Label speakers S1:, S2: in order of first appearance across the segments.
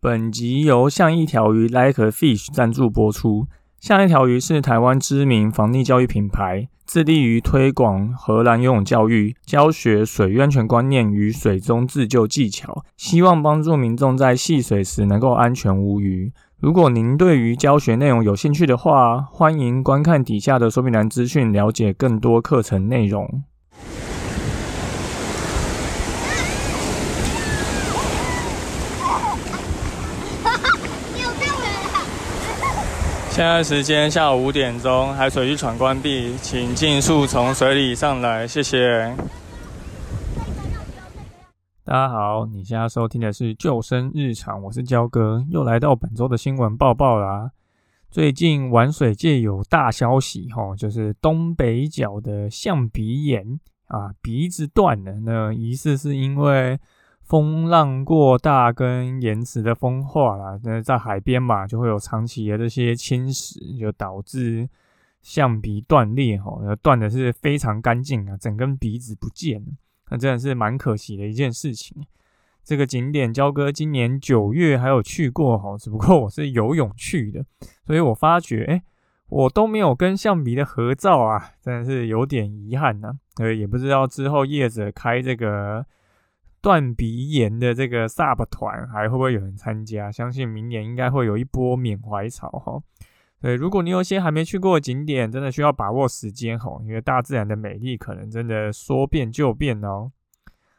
S1: 本集由像一条鱼 Like a Fish 赞助播出。像一条鱼是台湾知名防溺教育品牌，致力于推广荷兰游泳教育，教学水安全观念与水中自救技巧，希望帮助民众在戏水时能够安全无虞。如果您对于教学内容有兴趣的话，欢迎观看底下的说明栏资讯，了解更多课程内容。现在时间下午五点钟，海水浴场关闭，请尽速从水里上来，谢谢。大家好，你现在收听的是救生日常，我是焦哥，又来到本周的新闻报报啦。最近玩水界有大消息哈，就是东北角的象鼻岩啊，鼻子断了，那疑似是因为。风浪过大跟岩石的风化啦，那在海边嘛，就会有长期的这些侵蚀，就导致象鼻断裂哈，断的是非常干净啊，整根鼻子不见了，那真的是蛮可惜的一件事情。这个景点焦哥今年九月还有去过哈，只不过我是游泳去的，所以我发觉哎，我都没有跟象鼻的合照啊，真的是有点遗憾呢。呃，也不知道之后叶子开这个。断鼻炎的这个 SUP 团还会不会有人参加？相信明年应该会有一波缅怀潮哈。对，如果你有些还没去过的景点，真的需要把握时间哈，因为大自然的美丽可能真的说变就变哦。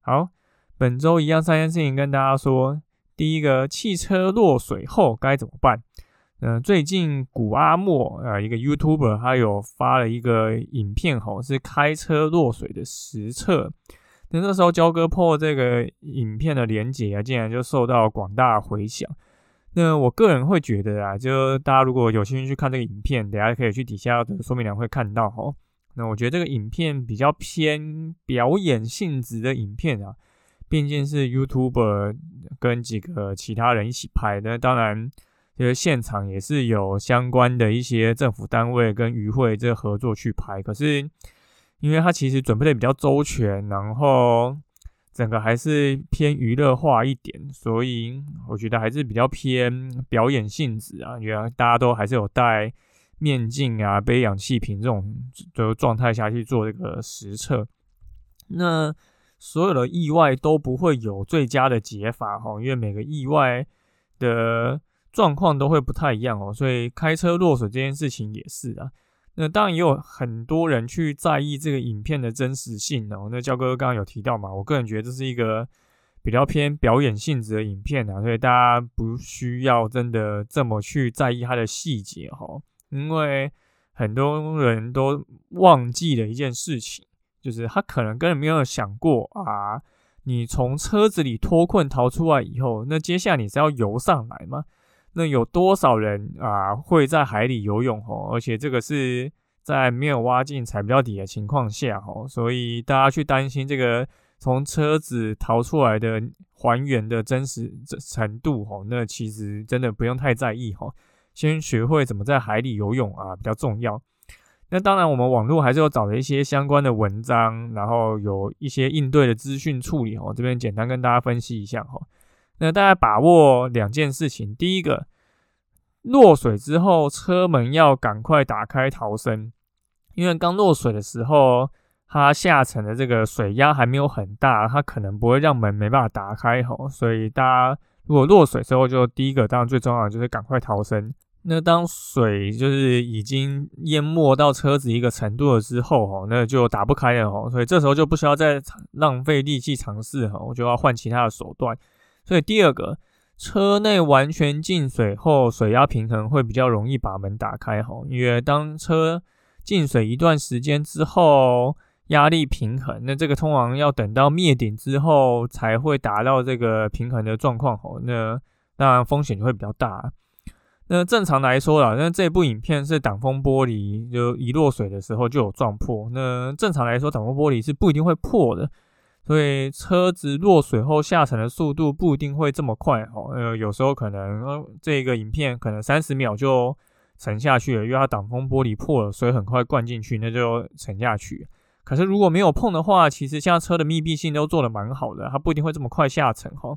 S1: 好，本周一样三件事情跟大家说。第一个，汽车落水后该怎么办？嗯，最近古阿莫啊，一个 YouTuber，他有发了一个影片吼，是开车落水的实测。那那时候交割破这个影片的连结啊，竟然就受到广大回响。那我个人会觉得啊，就大家如果有兴趣去看这个影片，等下可以去底下的说明栏会看到哦。那我觉得这个影片比较偏表演性质的影片啊，毕竟是 YouTuber 跟几个其他人一起拍的，当然就是现场也是有相关的一些政府单位跟渔会这合作去拍，可是。因为它其实准备的比较周全，然后整个还是偏娱乐化一点，所以我觉得还是比较偏表演性质啊。因为大家都还是有戴面镜啊、背氧气瓶这种的状态下去做这个实测，那所有的意外都不会有最佳的解法哈，因为每个意外的状况都会不太一样哦，所以开车落水这件事情也是啊。那当然也有很多人去在意这个影片的真实性哦。那焦哥刚刚有提到嘛，我个人觉得这是一个比较偏表演性质的影片啊，所以大家不需要真的这么去在意它的细节哈。因为很多人都忘记了一件事情，就是他可能根本没有想过啊，你从车子里脱困逃出来以后，那接下来你是要游上来吗？那有多少人啊会在海里游泳哦？而且这个是在没有挖进踩不到底的情况下哦，所以大家去担心这个从车子逃出来的还原的真实程度哦，那其实真的不用太在意哦。先学会怎么在海里游泳啊比较重要。那当然我们网络还是有找了一些相关的文章，然后有一些应对的资讯处理哦，这边简单跟大家分析一下哦。那大家把握两件事情，第一个，落水之后车门要赶快打开逃生，因为刚落水的时候，它下沉的这个水压还没有很大，它可能不会让门没办法打开吼，所以大家如果落水之后，就第一个当然最重要的就是赶快逃生。那当水就是已经淹没到车子一个程度了之后吼，那就打不开了吼，所以这时候就不需要再浪费力气尝试吼，我就要换其他的手段。所以第二个，车内完全进水后，水压平衡会比较容易把门打开哈。因为当车进水一段时间之后，压力平衡，那这个通常要等到灭顶之后才会达到这个平衡的状况哈。那当然风险就会比较大。那正常来说啦，那这部影片是挡风玻璃就一落水的时候就有撞破。那正常来说，挡风玻璃是不一定会破的。所以车子落水后下沉的速度不一定会这么快哦，呃，有时候可能这个影片可能三十秒就沉下去了，因为它挡风玻璃破了，水很快灌进去，那就沉下去。可是如果没有碰的话，其实现在车的密闭性都做的蛮好的，它不一定会这么快下沉哈。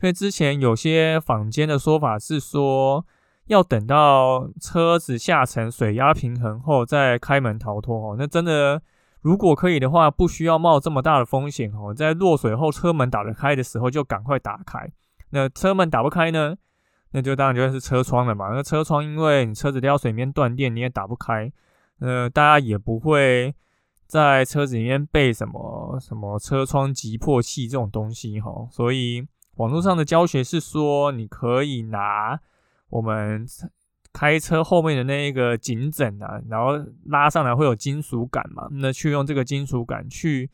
S1: 所以之前有些坊间的说法是说，要等到车子下沉、水压平衡后再开门逃脱哦。那真的，如果可以的话，不需要冒这么大的风险哦。在落水后车门打得开的时候，就赶快打开。那车门打不开呢？那就当然就是车窗了嘛。那车窗因为你车子掉水面断电，你也打不开。呃，大家也不会在车子里面备什么什么车窗急迫器这种东西哈。所以网络上的教学是说，你可以拿我们开车后面的那一个颈枕啊，然后拉上来会有金属感嘛，那去用这个金属感去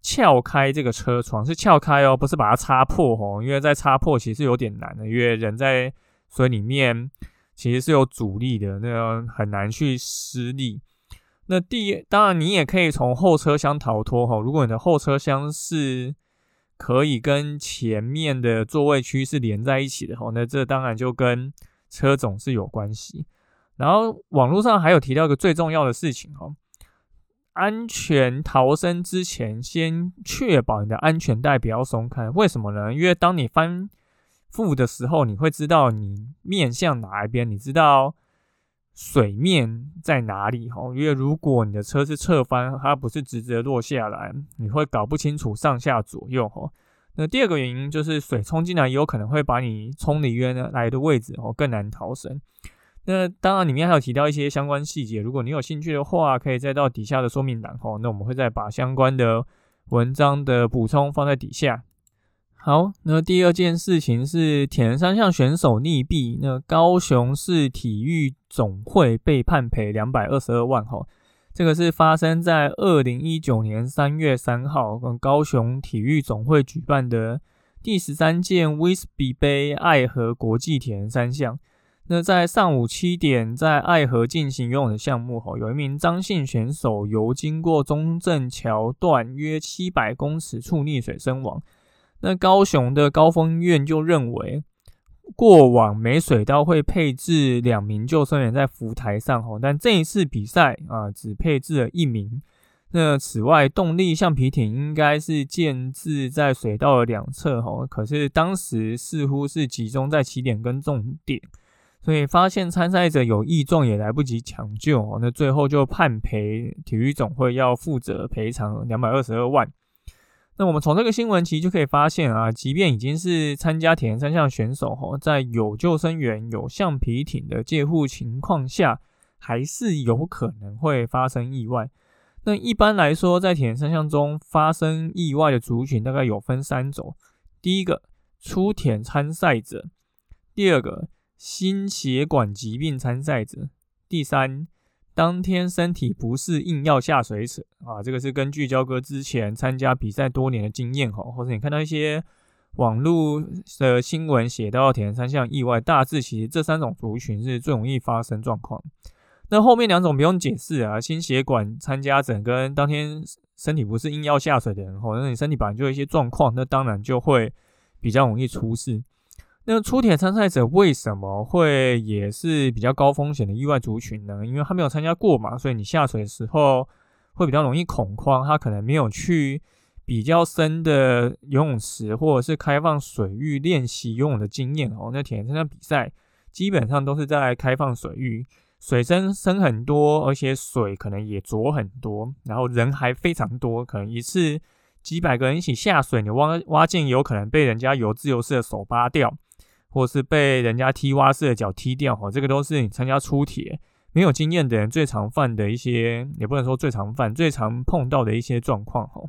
S1: 撬开这个车窗，是撬开哦，不是把它擦破哦，因为在擦破其实有点难的，因为人在水里面其实是有阻力的，那很难去施力。那第当然你也可以从后车厢逃脱哈，如果你的后车厢是可以跟前面的座位区是连在一起的哈，那这当然就跟车种是有关系。然后网络上还有提到一个最重要的事情哦。安全逃生之前，先确保你的安全带不要松开。为什么呢？因为当你翻覆的时候，你会知道你面向哪一边，你知道水面在哪里。哈，因为如果你的车是侧翻，它不是直直的落下来，你会搞不清楚上下左右。哈，那第二个原因就是水冲进来，也有可能会把你冲离原来的位置，哦，更难逃生。那当然，里面还有提到一些相关细节。如果你有兴趣的话，可以再到底下的说明栏哦。那我们会再把相关的文章的补充放在底下。好，那第二件事情是铁人三项选手溺毙，那高雄市体育总会被判赔两百二十二万哈。这个是发生在二零一九年三月三号，跟高雄体育总会举办的第十三届威斯比杯爱河国际铁人三项。那在上午七点，在爱河进行游泳的项目，吼，有一名张姓选手游经过中正桥段约七百公尺处溺水身亡。那高雄的高峰医院就认为，过往每水道会配置两名救生员在浮台上，吼，但这一次比赛啊，只配置了一名。那此外，动力橡皮艇应该是建置在水道的两侧，吼，可是当时似乎是集中在起点跟终点。所以发现参赛者有异状也来不及抢救，那最后就判赔体育总会要负责赔偿两百二十二万。那我们从这个新闻其实就可以发现啊，即便已经是参加铁人三项选手哈，在有救生员、有橡皮艇的借护情况下，还是有可能会发生意外。那一般来说，在铁人三项中发生意外的族群大概有分三种：第一个，出铁参赛者；第二个。心血管疾病参赛者，第三，当天身体不适硬要下水者啊，这个是根据焦哥之前参加比赛多年的经验吼，或者你看到一些网络的新闻写到铁人三项意外，大致其实这三种族群是最容易发生状况。那后面两种不用解释啊，心血管参加者跟当天身体不适硬要下水的人，或者你身体本来就有一些状况，那当然就会比较容易出事。那出铁参赛者为什么会也是比较高风险的意外族群呢？因为他没有参加过嘛，所以你下水的时候会比较容易恐慌。他可能没有去比较深的游泳池或者是开放水域练习游泳的经验哦。那铁人三项比赛基本上都是在开放水域，水深深很多，而且水可能也浊很多，然后人还非常多，可能一次几百个人一起下水，你挖挖进有可能被人家游自由式的手扒掉。或是被人家踢蛙式的脚踢掉，哈，这个都是你参加出铁没有经验的人最常犯的一些，也不能说最常犯，最常碰到的一些状况，哈。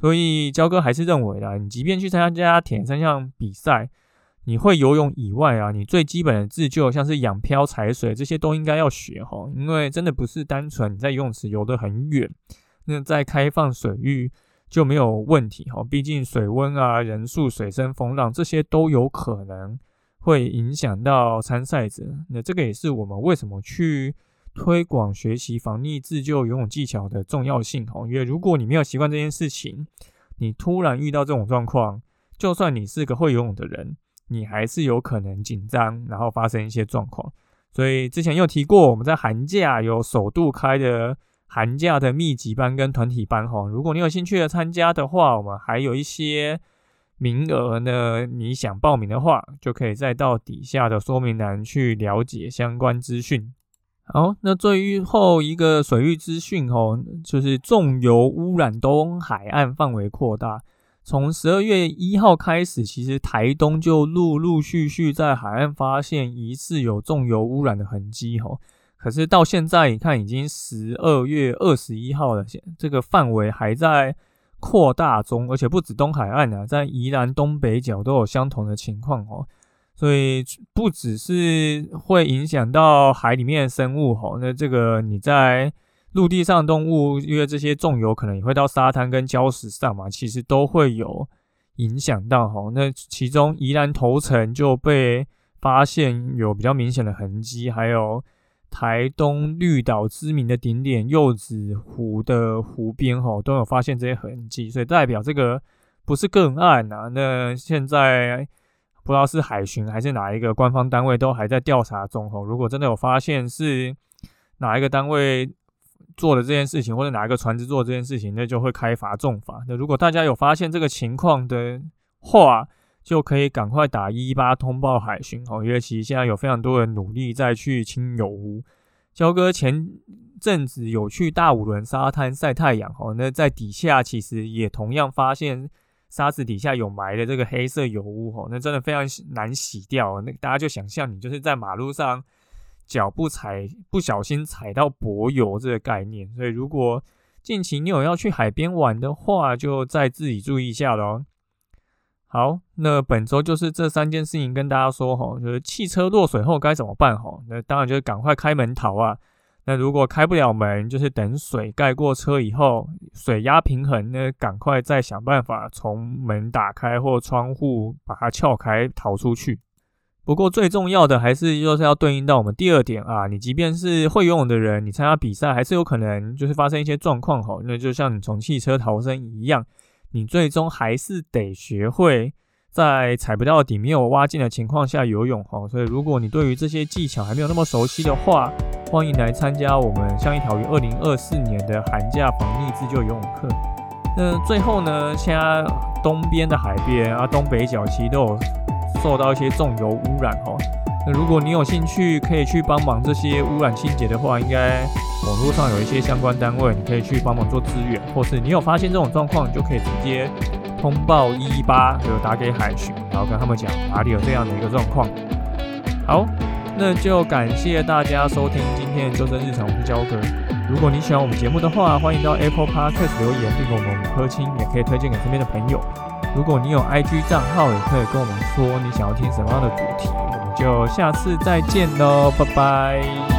S1: 所以焦哥还是认为啦，你即便去参加铁三项比赛，你会游泳以外啊，你最基本的自救，像是仰漂、踩水这些都应该要学，哈，因为真的不是单纯你在游泳池游得很远，那在开放水域就没有问题，哈，毕竟水温啊、人数、水深、风浪这些都有可能。会影响到参赛者，那这个也是我们为什么去推广学习防溺自救游泳技巧的重要性哦。因为如果你没有习惯这件事情，你突然遇到这种状况，就算你是个会游泳的人，你还是有可能紧张，然后发生一些状况。所以之前有提过，我们在寒假有首度开的寒假的密集班跟团体班哈。如果你有兴趣的参加的话，我们还有一些。名额呢，你想报名的话，就可以再到底下的说明栏去了解相关资讯。好，那最后一个水域资讯哦，就是重油污染东海岸范围扩大。从十二月一号开始，其实台东就陆陆续续在海岸发现疑似有重油污染的痕迹哦。可是到现在，你看已经十二月二十一号了，现这个范围还在扩大中，而且不止东海岸啊，在宜兰东北角都有相同的情况哦。所以不只是会影响到海里面生物吼，那这个你在陆地上动物，因为这些重油可能也会到沙滩跟礁石上嘛，其实都会有影响到吼。那其中宜兰头城就被发现有比较明显的痕迹，还有台东绿岛知名的顶点柚子湖的湖边吼，都有发现这些痕迹，所以代表这个不是个案呐。那现在。不知道是海巡还是哪一个官方单位都还在调查中吼。如果真的有发现是哪一个单位做的这件事情，或者哪一个船只做这件事情，那就会开罚重罚。那如果大家有发现这个情况的话，就可以赶快打一一八通报海巡哦，因为其实现在有非常多人努力在去清油污。焦哥前阵子有去大五轮沙滩晒太阳哦，那在底下其实也同样发现。沙子底下有埋的这个黑色油污吼，那真的非常难洗掉。那大家就想象你就是在马路上脚不踩不小心踩到柏油这个概念。所以如果近期你有要去海边玩的话，就再自己注意一下喽。好，那本周就是这三件事情跟大家说吼，就是汽车落水后该怎么办吼？那当然就是赶快开门逃啊。那如果开不了门，就是等水盖过车以后，水压平衡呢，赶快再想办法从门打开或窗户把它撬开逃出去。不过最重要的还是就是要对应到我们第二点啊，你即便是会游泳的人，你参加比赛还是有可能就是发生一些状况哈。那就像你从汽车逃生一样，你最终还是得学会在踩不到底、没有挖进的情况下游泳哈。所以如果你对于这些技巧还没有那么熟悉的话，欢迎来参加我们像一条鱼二零二四年的寒假防溺自救游泳课。那最后呢，现在东边的海边啊，东北角其实都有受到一些重油污染哈。那如果你有兴趣，可以去帮忙这些污染清洁的话，应该网络上有一些相关单位，你可以去帮忙做支援，或是你有发现这种状况，你就可以直接通报一一八，就打给海巡，然后跟他们讲哪里有这样的一个状况。好。那就感谢大家收听今天的《救生日常》，我是焦哥。如果你喜欢我们节目的话，欢迎到 Apple Podcast 留言并给我们五颗星，也可以推荐给身边的朋友。如果你有 IG 账号，也可以跟我们说你想要听什么样的主题，就下次再见喽，拜拜。